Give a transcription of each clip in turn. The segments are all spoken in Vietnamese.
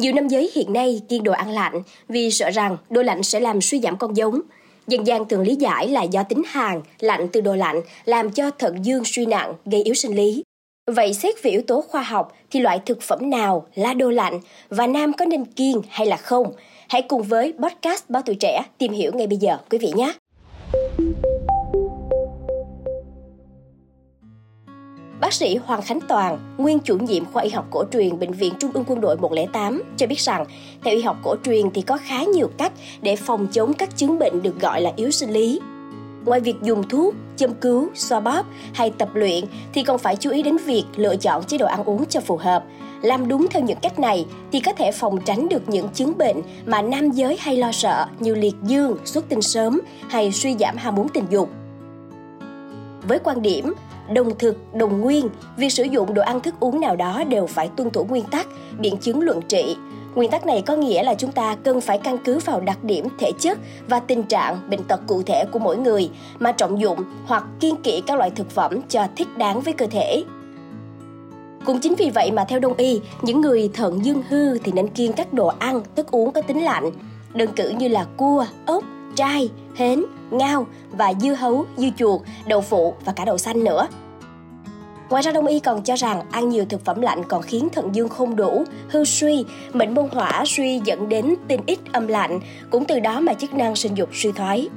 Nhiều nam giới hiện nay kiêng đồ ăn lạnh vì sợ rằng đồ lạnh sẽ làm suy giảm con giống. Dân gian thường lý giải là do tính hàn, lạnh từ đồ lạnh làm cho thận dương suy nặng, gây yếu sinh lý. Vậy xét về yếu tố khoa học thì loại thực phẩm nào là đồ lạnh và nam có nên kiêng hay là không? Hãy cùng với podcast Báo Tuổi Trẻ tìm hiểu ngay bây giờ quý vị nhé! Bác sĩ Hoàng Khánh Toàn, nguyên chủ nhiệm khoa y học cổ truyền Bệnh viện Trung ương Quân đội 108 cho biết rằng, theo y học cổ truyền thì có khá nhiều cách để phòng chống các chứng bệnh được gọi là yếu sinh lý. Ngoài việc dùng thuốc, châm cứu, xoa bóp hay tập luyện thì còn phải chú ý đến việc lựa chọn chế độ ăn uống cho phù hợp. Làm đúng theo những cách này thì có thể phòng tránh được những chứng bệnh mà nam giới hay lo sợ như liệt dương, xuất tinh sớm hay suy giảm ham muốn tình dục. Với quan điểm đồng thực, đồng nguyên, việc sử dụng đồ ăn thức uống nào đó đều phải tuân thủ nguyên tắc, biện chứng luận trị. Nguyên tắc này có nghĩa là chúng ta cần phải căn cứ vào đặc điểm thể chất và tình trạng bệnh tật cụ thể của mỗi người mà trọng dụng hoặc kiên kỵ các loại thực phẩm cho thích đáng với cơ thể. Cũng chính vì vậy mà theo đông y, những người thận dương hư thì nên kiêng các đồ ăn, thức uống có tính lạnh, đơn cử như là cua, ốc, trai, hến, ngao và dưa hấu, dưa chuột, đậu phụ và cả đậu xanh nữa. Ngoài ra đông y còn cho rằng ăn nhiều thực phẩm lạnh còn khiến thận dương không đủ, hư suy, mệnh môn hỏa suy dẫn đến tinh ít âm lạnh, cũng từ đó mà chức năng sinh dục suy thoái.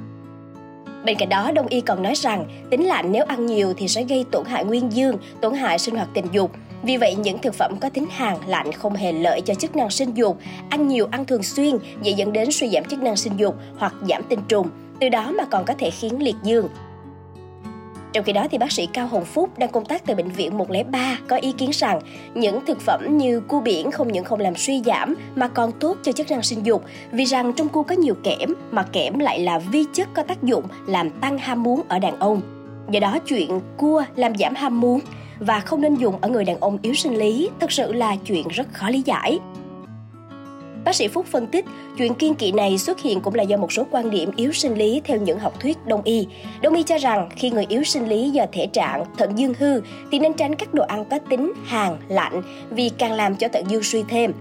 Bên cạnh đó, Đông y còn nói rằng tính lạnh nếu ăn nhiều thì sẽ gây tổn hại nguyên dương, tổn hại sinh hoạt tình dục. Vì vậy, những thực phẩm có tính hàn, lạnh không hề lợi cho chức năng sinh dục. Ăn nhiều, ăn thường xuyên dễ dẫn đến suy giảm chức năng sinh dục hoặc giảm tinh trùng, từ đó mà còn có thể khiến liệt dương. Trong khi đó thì bác sĩ Cao Hồng Phúc đang công tác tại bệnh viện 103 có ý kiến rằng những thực phẩm như cua biển không những không làm suy giảm mà còn tốt cho chức năng sinh dục vì rằng trong cua có nhiều kẽm mà kẽm lại là vi chất có tác dụng làm tăng ham muốn ở đàn ông. Do đó chuyện cua làm giảm ham muốn và không nên dùng ở người đàn ông yếu sinh lý thực sự là chuyện rất khó lý giải. Bác sĩ Phúc phân tích, chuyện kiên kỵ này xuất hiện cũng là do một số quan điểm yếu sinh lý theo những học thuyết đông y. Đông y cho rằng khi người yếu sinh lý do thể trạng thận dương hư thì nên tránh các đồ ăn có tính hàn, lạnh vì càng làm cho thận dương suy thêm.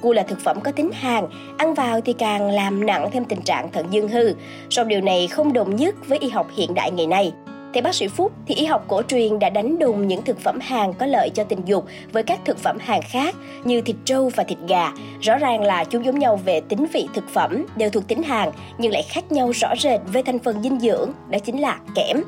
Cua là thực phẩm có tính hàn, ăn vào thì càng làm nặng thêm tình trạng thận dương hư. Song điều này không đồng nhất với y học hiện đại ngày nay. Theo bác sĩ Phúc, thì y học cổ truyền đã đánh đùng những thực phẩm hàng có lợi cho tình dục với các thực phẩm hàng khác như thịt trâu và thịt gà. Rõ ràng là chúng giống nhau về tính vị thực phẩm, đều thuộc tính hàng nhưng lại khác nhau rõ rệt về thành phần dinh dưỡng, đó chính là kẽm.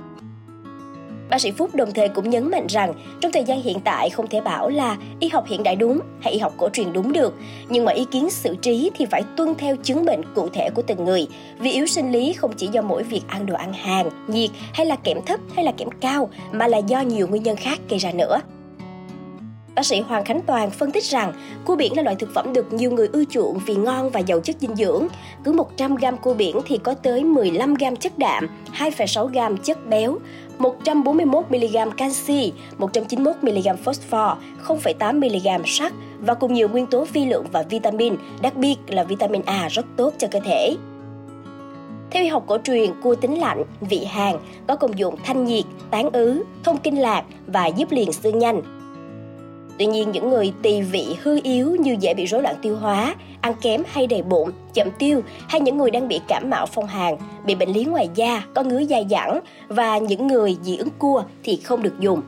Bác sĩ Phúc đồng thời cũng nhấn mạnh rằng trong thời gian hiện tại không thể bảo là y học hiện đại đúng hay y học cổ truyền đúng được, nhưng mà ý kiến xử trí thì phải tuân theo chứng bệnh cụ thể của từng người. Vì yếu sinh lý không chỉ do mỗi việc ăn đồ ăn hàng, nhiệt hay là kẽm thấp hay là kẽm cao mà là do nhiều nguyên nhân khác gây ra nữa. Bác sĩ Hoàng Khánh Toàn phân tích rằng cua biển là loại thực phẩm được nhiều người ưa chuộng vì ngon và giàu chất dinh dưỡng. Cứ 100 g cua biển thì có tới 15 g chất đạm, 2,6 g chất béo, 141mg canxi, 191mg phosphor, 0,8mg sắt và cùng nhiều nguyên tố vi lượng và vitamin, đặc biệt là vitamin A rất tốt cho cơ thể. Theo y học cổ truyền, cua tính lạnh, vị hàn, có công dụng thanh nhiệt, tán ứ, thông kinh lạc và giúp liền xương nhanh, Tuy nhiên, những người tỳ vị hư yếu như dễ bị rối loạn tiêu hóa, ăn kém hay đầy bụng, chậm tiêu hay những người đang bị cảm mạo phong hàn, bị bệnh lý ngoài da, có ngứa dai dẳng và những người dị ứng cua thì không được dùng.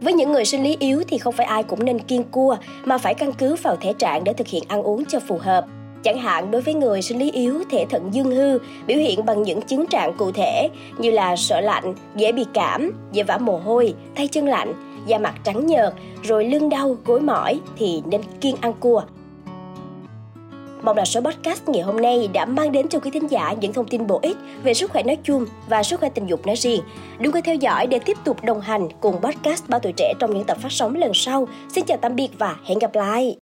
Với những người sinh lý yếu thì không phải ai cũng nên kiêng cua mà phải căn cứ vào thể trạng để thực hiện ăn uống cho phù hợp. Chẳng hạn đối với người sinh lý yếu, thể thận dương hư biểu hiện bằng những chứng trạng cụ thể như là sợ lạnh, dễ bị cảm, dễ vã mồ hôi, tay chân lạnh, da mặt trắng nhợt, rồi lưng đau, gối mỏi thì nên kiêng ăn cua. Mong là số podcast ngày hôm nay đã mang đến cho quý thính giả những thông tin bổ ích về sức khỏe nói chung và sức khỏe tình dục nói riêng. Đừng quên theo dõi để tiếp tục đồng hành cùng podcast Bao Tuổi Trẻ trong những tập phát sóng lần sau. Xin chào tạm biệt và hẹn gặp lại!